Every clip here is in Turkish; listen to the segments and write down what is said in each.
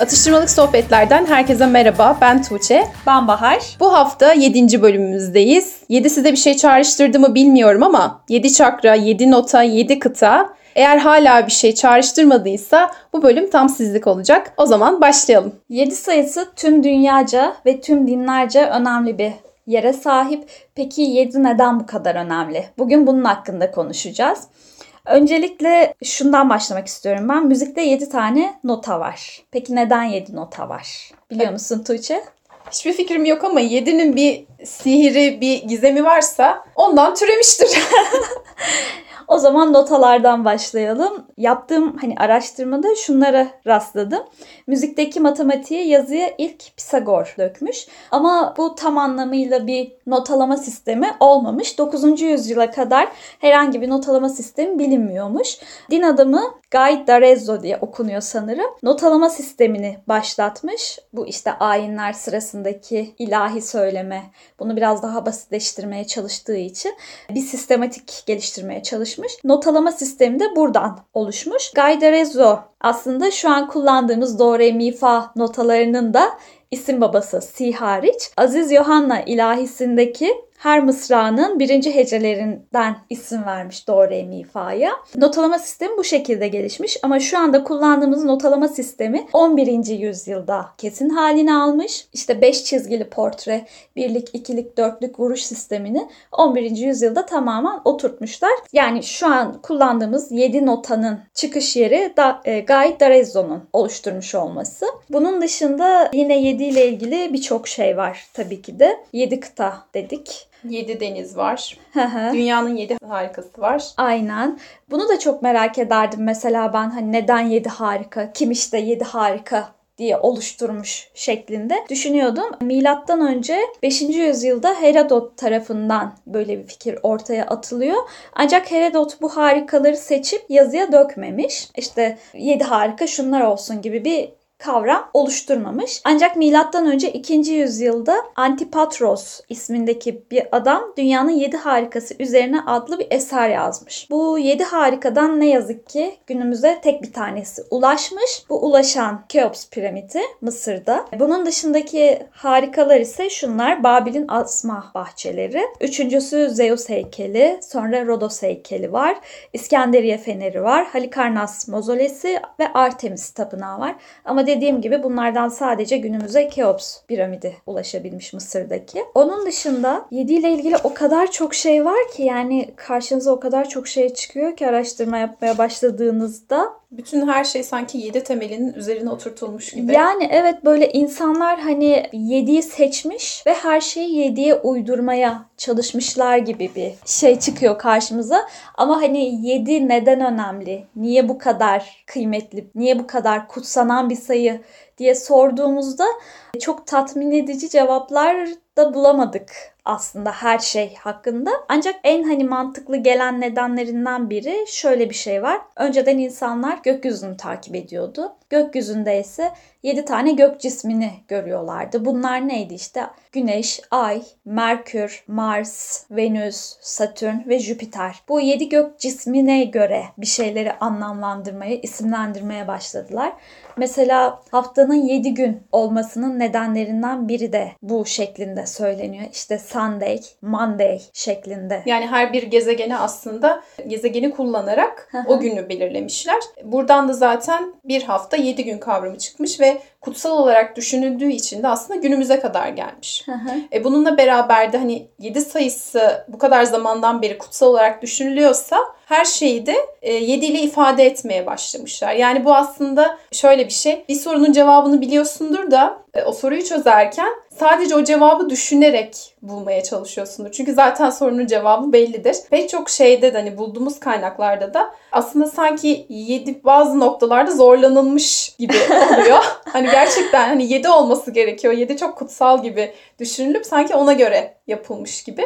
Atıştırmalık sohbetlerden herkese merhaba. Ben Tuğçe. Ben Bahar. Bu hafta 7. bölümümüzdeyiz. 7 size bir şey çağrıştırdı mı bilmiyorum ama 7 çakra, 7 nota, 7 kıta. Eğer hala bir şey çağrıştırmadıysa bu bölüm tam sizlik olacak. O zaman başlayalım. 7 sayısı tüm dünyaca ve tüm dinlerce önemli bir yere sahip. Peki 7 neden bu kadar önemli? Bugün bunun hakkında konuşacağız. Öncelikle şundan başlamak istiyorum ben. Müzikte 7 tane nota var. Peki neden 7 nota var? Biliyor musun Tuğçe? Hiçbir fikrim yok ama 7'nin bir sihiri, bir gizemi varsa ondan türemiştir. O zaman notalardan başlayalım. Yaptığım hani araştırmada şunlara rastladım. Müzikteki matematiği yazıya ilk Pisagor dökmüş. Ama bu tam anlamıyla bir notalama sistemi olmamış. 9. yüzyıla kadar herhangi bir notalama sistemi bilinmiyormuş. Din adamı Guy d'Arezzo diye okunuyor sanırım. Notalama sistemini başlatmış. Bu işte ayinler sırasındaki ilahi söyleme. Bunu biraz daha basitleştirmeye çalıştığı için bir sistematik geliştirmeye çalışmış. Notalama sistemi de buradan oluşmuş. Guy d'Arezzo aslında şu an kullandığımız do, re, mi, fa notalarının da isim babası si hariç Aziz Yohanna ilahisindeki her mısranın birinci hecelerinden isim vermiş do, re, mi, fa'ya. Notalama sistemi bu şekilde gelişmiş ama şu anda kullandığımız notalama sistemi 11. yüzyılda kesin halini almış. İşte 5 çizgili portre, birlik, ikilik, dörtlük vuruş sistemini 11. yüzyılda tamamen oturtmuşlar. Yani şu an kullandığımız 7 notanın çıkış yeri da, e, Guy d'Arezzo'nun oluşturmuş olması. Bunun dışında yine 7 ile ilgili birçok şey var tabii ki de. 7 kıta dedik. 7 deniz var. Dünyanın 7 harikası var. Aynen. Bunu da çok merak ederdim mesela ben hani neden 7 harika, kim işte 7 harika diye oluşturmuş şeklinde düşünüyordum. Milattan önce 5. yüzyılda Herodot tarafından böyle bir fikir ortaya atılıyor. Ancak Herodot bu harikaları seçip yazıya dökmemiş. İşte 7 harika şunlar olsun gibi bir kavram oluşturmamış. Ancak milattan önce 2. yüzyılda Antipatros ismindeki bir adam dünyanın 7 harikası üzerine adlı bir eser yazmış. Bu 7 harikadan ne yazık ki günümüze tek bir tanesi ulaşmış. Bu ulaşan Keops piramidi Mısır'da. Bunun dışındaki harikalar ise şunlar Babil'in asma bahçeleri. Üçüncüsü Zeus heykeli, sonra Rodos heykeli var. İskenderiye feneri var. Halikarnas mozolesi ve Artemis tapınağı var. Ama dediğim gibi bunlardan sadece günümüze Keops piramidi ulaşabilmiş Mısır'daki. Onun dışında 7 ile ilgili o kadar çok şey var ki yani karşınıza o kadar çok şey çıkıyor ki araştırma yapmaya başladığınızda. Bütün her şey sanki 7 temelinin üzerine oturtulmuş gibi. Yani evet böyle insanlar hani 7'yi seçmiş ve her şeyi 7'ye uydurmaya çalışmışlar gibi bir şey çıkıyor karşımıza. Ama hani 7 neden önemli? Niye bu kadar kıymetli? Niye bu kadar kutsanan bir sayı diye sorduğumuzda çok tatmin edici cevaplar da bulamadık aslında her şey hakkında. Ancak en hani mantıklı gelen nedenlerinden biri şöyle bir şey var. Önceden insanlar gökyüzünü takip ediyordu. Gökyüzünde ise 7 tane gök cismini görüyorlardı. Bunlar neydi işte? Güneş, Ay, Merkür, Mars, Venüs, Satürn ve Jüpiter. Bu 7 gök cismine göre bir şeyleri anlamlandırmaya, isimlendirmeye başladılar. Mesela haftanın 7 gün olmasının nedenlerinden biri de bu şeklinde söyleniyor. İşte Sunday, Monday şeklinde. Yani her bir gezegeni aslında gezegeni kullanarak o günü belirlemişler. Buradan da zaten bir hafta 7 gün kavramı çıkmış ve kutsal olarak düşünüldüğü için de aslında günümüze kadar gelmiş. E bununla beraber de hani 7 sayısı bu kadar zamandan beri kutsal olarak düşünülüyorsa her şeyi de 7 ile ifade etmeye başlamışlar. Yani bu aslında şöyle bir şey. Bir sorunun cevabını biliyorsundur da o soruyu çözerken sadece o cevabı düşünerek bulmaya çalışıyorsundur. Çünkü zaten sorunun cevabı bellidir. Pek çok şeyde de hani bulduğumuz kaynaklarda da aslında sanki 7 bazı noktalarda zorlanılmış gibi oluyor. hani gerçekten hani 7 olması gerekiyor. 7 çok kutsal gibi düşünülüp sanki ona göre yapılmış gibi.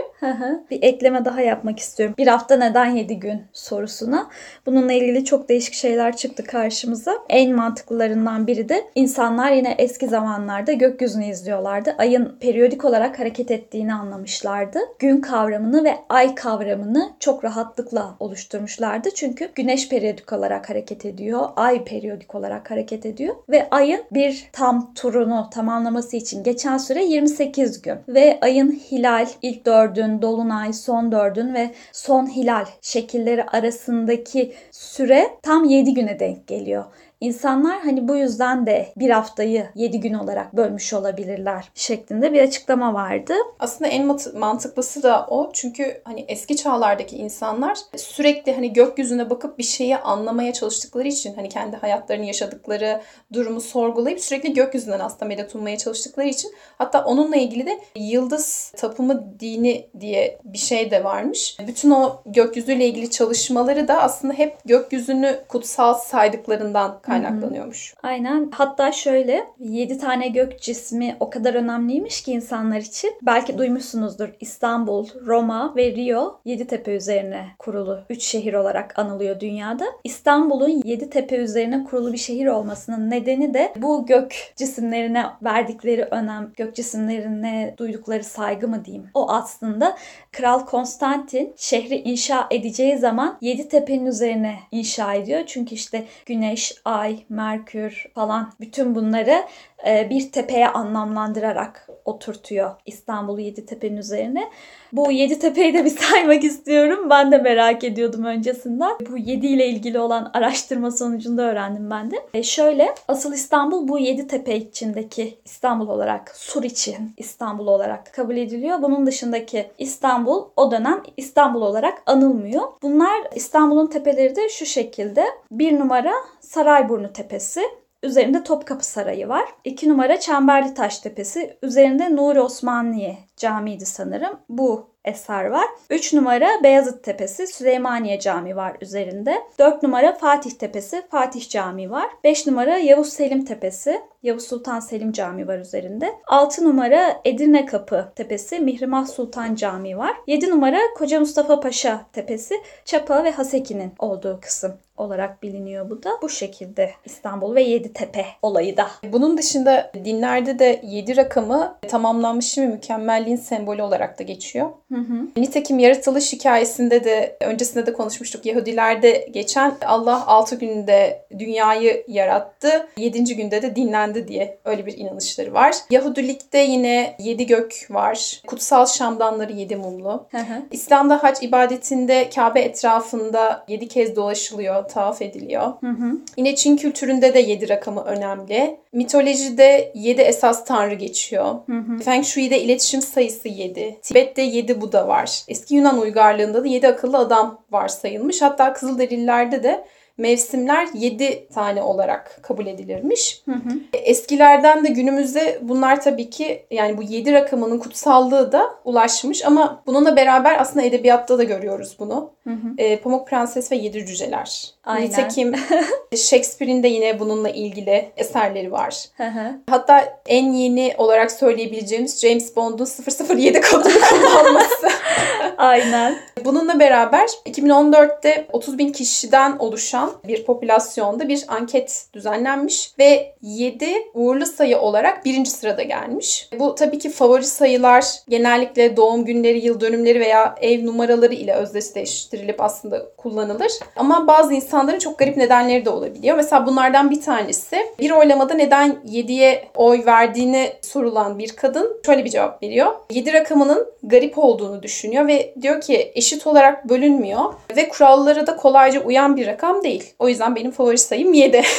bir ekleme daha yapmak istiyorum. Bir hafta neden 7 gün sorusuna. Bununla ilgili çok değişik şeyler çıktı karşımıza. En mantıklılarından biri de insanlar yine eski zamanlarda gökyüzünü izliyorlardı. Ayın periyodik olarak hareket ettiğini önemini anlamışlardı. Gün kavramını ve ay kavramını çok rahatlıkla oluşturmuşlardı. Çünkü güneş periyodik olarak hareket ediyor, ay periyodik olarak hareket ediyor ve ayın bir tam turunu tamamlaması için geçen süre 28 gün ve ayın hilal, ilk dördün, dolunay, son dördün ve son hilal şekilleri arasındaki süre tam 7 güne denk geliyor. İnsanlar hani bu yüzden de bir haftayı 7 gün olarak bölmüş olabilirler şeklinde bir açıklama vardı. Aslında en mantıklısı da o. Çünkü hani eski çağlardaki insanlar sürekli hani gökyüzüne bakıp bir şeyi anlamaya çalıştıkları için hani kendi hayatlarını yaşadıkları durumu sorgulayıp sürekli gökyüzünden aslında medet ummaya çalıştıkları için hatta onunla ilgili de yıldız tapımı dini diye bir şey de varmış. Bütün o gökyüzüyle ilgili çalışmaları da aslında hep gökyüzünü kutsal saydıklarından kaynaklanıyormuş. Hı hı. Aynen. Hatta şöyle 7 tane gök cismi o kadar önemliymiş ki insanlar için. Belki duymuşsunuzdur. İstanbul, Roma ve Rio Yeditepe üzerine kurulu 3 şehir olarak anılıyor dünyada. İstanbul'un Yeditepe üzerine kurulu bir şehir olmasının nedeni de bu gök cisimlerine verdikleri önem, gök cisimlerine duydukları saygı mı diyeyim. O aslında Kral Konstantin şehri inşa edeceği zaman Yeditepe'nin üzerine inşa ediyor. Çünkü işte güneş, ay, merkür falan bütün bunları bir tepeye anlamlandırarak oturtuyor İstanbul'u Yeditepe'nin üzerine. Bu Yeditepe'yi de bir saymak istiyorum. Ben de merak ediyordum öncesinden. Bu Yedi ile ilgili olan araştırma sonucunda öğrendim ben de. E şöyle, asıl İstanbul bu Yeditepe içindeki İstanbul olarak, Sur için İstanbul olarak kabul ediliyor. Bunun dışındaki İstanbul o dönem İstanbul olarak anılmıyor. Bunlar İstanbul'un tepeleri de şu şekilde. Bir numara Sarayburnu Tepesi, Üzerinde Topkapı Sarayı var. 2 numara Çemberli Taş Tepesi. Üzerinde Nuri Osmaniye Camii'ydi sanırım. Bu eser var. 3 numara Beyazıt Tepesi, Süleymaniye Camii var üzerinde. 4 numara Fatih Tepesi, Fatih Camii var. 5 numara Yavuz Selim Tepesi, Yavuz Sultan Selim Camii var üzerinde. 6 numara Edirne Kapı Tepesi, Mihrimah Sultan Camii var. 7 numara Koca Mustafa Paşa Tepesi, Çapa ve Haseki'nin olduğu kısım olarak biliniyor bu da. Bu şekilde İstanbul ve Yedi Tepe olayı da. Bunun dışında dinlerde de 7 rakamı tamamlanmış ve mükemmelliğin sembolü olarak da geçiyor. Hı hı. Nitekim yaratılış hikayesinde de öncesinde de konuşmuştuk. Yahudilerde geçen Allah 6 günde dünyayı yarattı. 7. günde de dinlendi diye öyle bir inanışları var. Yahudilikte yine 7 gök var. Kutsal şamdanları 7 mumlu. Hı hı. İslam'da hac ibadetinde Kabe etrafında 7 kez dolaşılıyor, tavaf ediliyor. Hı hı. Yine Çin kültüründe de 7 rakamı önemli. Mitolojide 7 esas tanrı geçiyor. Hı hı. Feng Shui'de iletişim sayısı 7. Tibet'te 7 Buda var. Eski Yunan uygarlığında da 7 akıllı adam var sayılmış. Hatta Kızılderililerde de mevsimler 7 tane olarak kabul edilirmiş. Hı hı. Eskilerden de günümüzde bunlar tabii ki yani bu 7 rakamının kutsallığı da ulaşmış ama bununla beraber aslında edebiyatta da görüyoruz bunu. Hı hı. E, Pamuk Prenses ve Yedi Cüceler. Aynen. Nitekim Shakespeare'in de yine bununla ilgili eserleri var. Hı hı. Hatta en yeni olarak söyleyebileceğimiz James Bond'un 007 kodunu kullanması. Aynen. Bununla beraber 2014'te 30 bin kişiden oluşan bir popülasyonda bir anket düzenlenmiş ve 7 uğurlu sayı olarak birinci sırada gelmiş. Bu tabii ki favori sayılar genellikle doğum günleri, yıl dönümleri veya ev numaraları ile özdeşleştirilip aslında kullanılır. Ama bazı insanların çok garip nedenleri de olabiliyor. Mesela bunlardan bir tanesi bir oylamada neden 7'ye oy verdiğini sorulan bir kadın şöyle bir cevap veriyor. 7 rakamının garip olduğunu düşünüyor ve diyor ki eşit olarak bölünmüyor ve kurallara da kolayca uyan bir rakam değil. O yüzden benim favori sayım 7.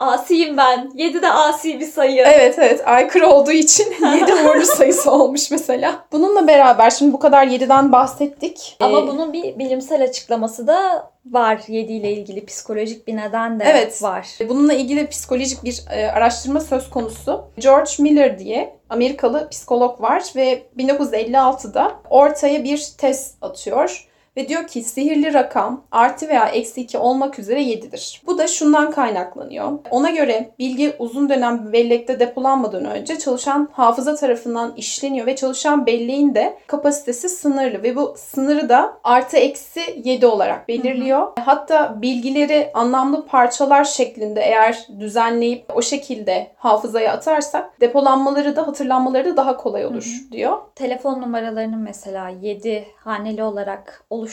Asiyim ben. 7 de asi bir sayı. Evet evet. Aykırı olduğu için 7 uğurlu sayısı olmuş mesela. Bununla beraber şimdi bu kadar 7'den bahsettik. Ama ee, bunun bir bilimsel açıklaması da var 7 ile ilgili psikolojik bir neden de evet, var. Bununla ilgili psikolojik bir e, araştırma söz konusu. George Miller diye Amerikalı psikolog var ve 1956'da ortaya bir test atıyor ve diyor ki sihirli rakam artı veya eksi 2 olmak üzere 7'dir. Bu da şundan kaynaklanıyor. Ona göre bilgi uzun dönem bellekte depolanmadan önce çalışan hafıza tarafından işleniyor ve çalışan belleğin de kapasitesi sınırlı ve bu sınırı da artı eksi 7 olarak belirliyor. Hı hı. Hatta bilgileri anlamlı parçalar şeklinde eğer düzenleyip o şekilde hafızaya atarsak depolanmaları da hatırlanmaları da daha kolay olur hı hı. diyor. Telefon numaralarının mesela 7 haneli olarak oluşturulması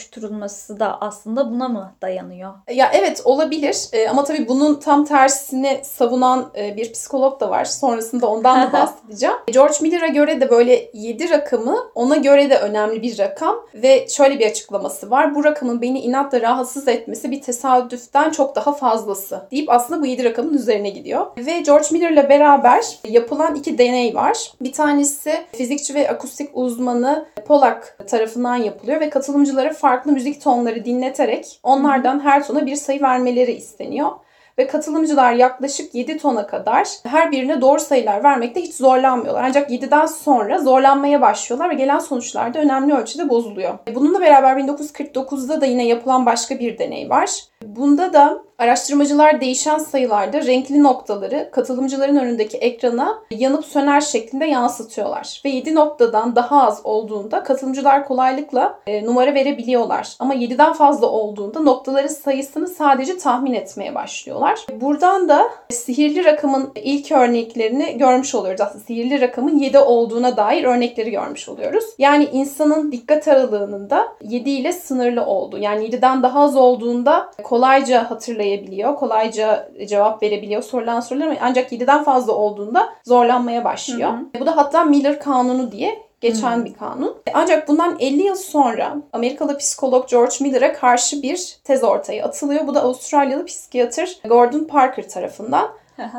da aslında buna mı dayanıyor? Ya evet olabilir ee, ama tabii bunun tam tersini savunan e, bir psikolog da var. Sonrasında ondan da bahsedeceğim. George Miller'a göre de böyle 7 rakamı ona göre de önemli bir rakam ve şöyle bir açıklaması var. Bu rakamın beni inatla rahatsız etmesi bir tesadüften çok daha fazlası deyip aslında bu 7 rakamın üzerine gidiyor. Ve George Miller'la beraber yapılan iki deney var. Bir tanesi fizikçi ve akustik uzmanı Polak tarafından yapılıyor ve katılımcılara farklı müzik tonları dinleterek onlardan her tona bir sayı vermeleri isteniyor ve katılımcılar yaklaşık 7 tona kadar her birine doğru sayılar vermekte hiç zorlanmıyorlar. Ancak 7'den sonra zorlanmaya başlıyorlar ve gelen sonuçlar da önemli ölçüde bozuluyor. Bununla beraber 1949'da da yine yapılan başka bir deney var. Bunda da araştırmacılar değişen sayılarda renkli noktaları katılımcıların önündeki ekrana yanıp söner şeklinde yansıtıyorlar. Ve 7 noktadan daha az olduğunda katılımcılar kolaylıkla e, numara verebiliyorlar. Ama 7'den fazla olduğunda noktaların sayısını sadece tahmin etmeye başlıyorlar. Buradan da sihirli rakamın ilk örneklerini görmüş oluyoruz. Aslında sihirli rakamın 7 olduğuna dair örnekleri görmüş oluyoruz. Yani insanın dikkat aralığının da 7 ile sınırlı olduğu. Yani 7'den daha az olduğunda kolayca hatırlayabiliyor, kolayca cevap verebiliyor sorulan sorular ancak 7'den fazla olduğunda zorlanmaya başlıyor. Hı hı. Bu da hatta Miller kanunu diye geçen hmm. bir kanun. Ancak bundan 50 yıl sonra Amerikalı psikolog George Miller'a karşı bir tez ortaya atılıyor. Bu da Avustralyalı psikiyatr Gordon Parker tarafından.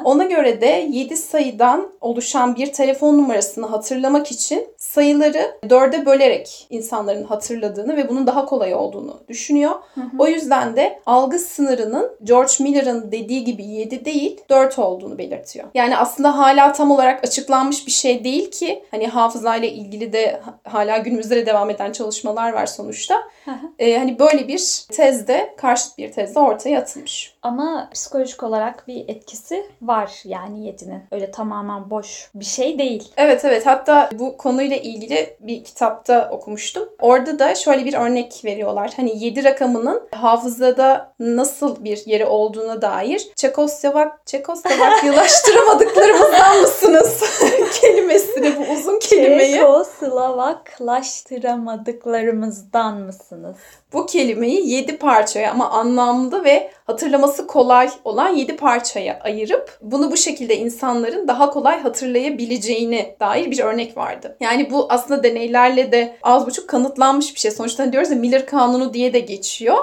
Ona göre de 7 sayıdan oluşan bir telefon numarasını hatırlamak için sayıları dörde bölerek insanların hatırladığını ve bunun daha kolay olduğunu düşünüyor. Hı hı. O yüzden de algı sınırının George Miller'ın dediği gibi 7 değil 4 olduğunu belirtiyor. Yani aslında hala tam olarak açıklanmış bir şey değil ki hani hafızayla ilgili de hala günümüzde de devam eden çalışmalar var sonuçta. Hı hı. Ee, hani böyle bir tezde karşıt bir tezde ortaya atılmış. Ama psikolojik olarak bir etkisi var yani 7'nin. Öyle tamamen boş bir şey değil. Evet evet hatta bu konuyla ilgili bir kitapta okumuştum. Orada da şöyle bir örnek veriyorlar. Hani 7 rakamının hafızada nasıl bir yeri olduğuna dair Çekoslovak Çekoslovakyalaştıramadıklarımızdan mısınız? kelimesini bu uzun kelimeyi. Çekoslovaklaştıramadıklarımızdan mısınız? Bu kelimeyi 7 parçaya ama anlamlı ve hatırlaması kolay olan 7 parçaya ayırıp bunu bu şekilde insanların daha kolay hatırlayabileceğine dair bir örnek vardı. Yani bu aslında deneylerle de az buçuk kanıtlanmış bir şey. Sonuçta hani diyoruz ya Miller kanunu diye de geçiyor.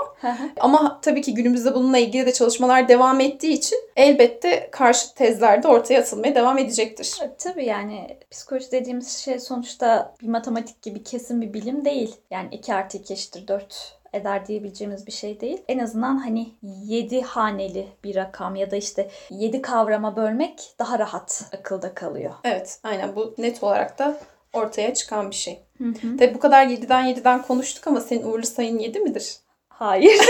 Ama tabii ki günümüzde bununla ilgili de çalışmalar devam ettiği için elbette karşı tezler de ortaya atılmaya devam edecektir. Tabii yani psikoloji dediğimiz şey sonuçta bir matematik gibi kesin bir bilim değil. Yani 2 artı 2 eşittir 4 eder diyebileceğimiz bir şey değil. En azından hani 7 haneli bir rakam ya da işte 7 kavrama bölmek daha rahat akılda kalıyor. Evet aynen bu net olarak da ortaya çıkan bir şey. Hı hı. Tabi bu kadar 7'den 7'den konuştuk ama senin uğurlu sayın 7 midir? Hayır.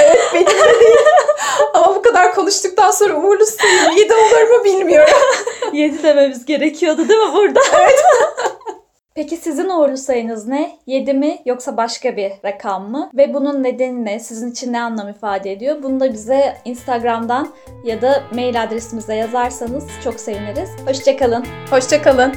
evet benim de değil. Ama bu kadar konuştuktan sonra uğurlu sayın 7 olur mu bilmiyorum. 7 dememiz gerekiyordu değil mi burada? Evet. Peki sizin uğurlu sayınız ne? 7 mi yoksa başka bir rakam mı? Ve bunun nedeni ne? Sizin için ne anlam ifade ediyor? Bunu da bize Instagram'dan ya da mail adresimize yazarsanız çok seviniriz. Hoşçakalın. Hoşçakalın.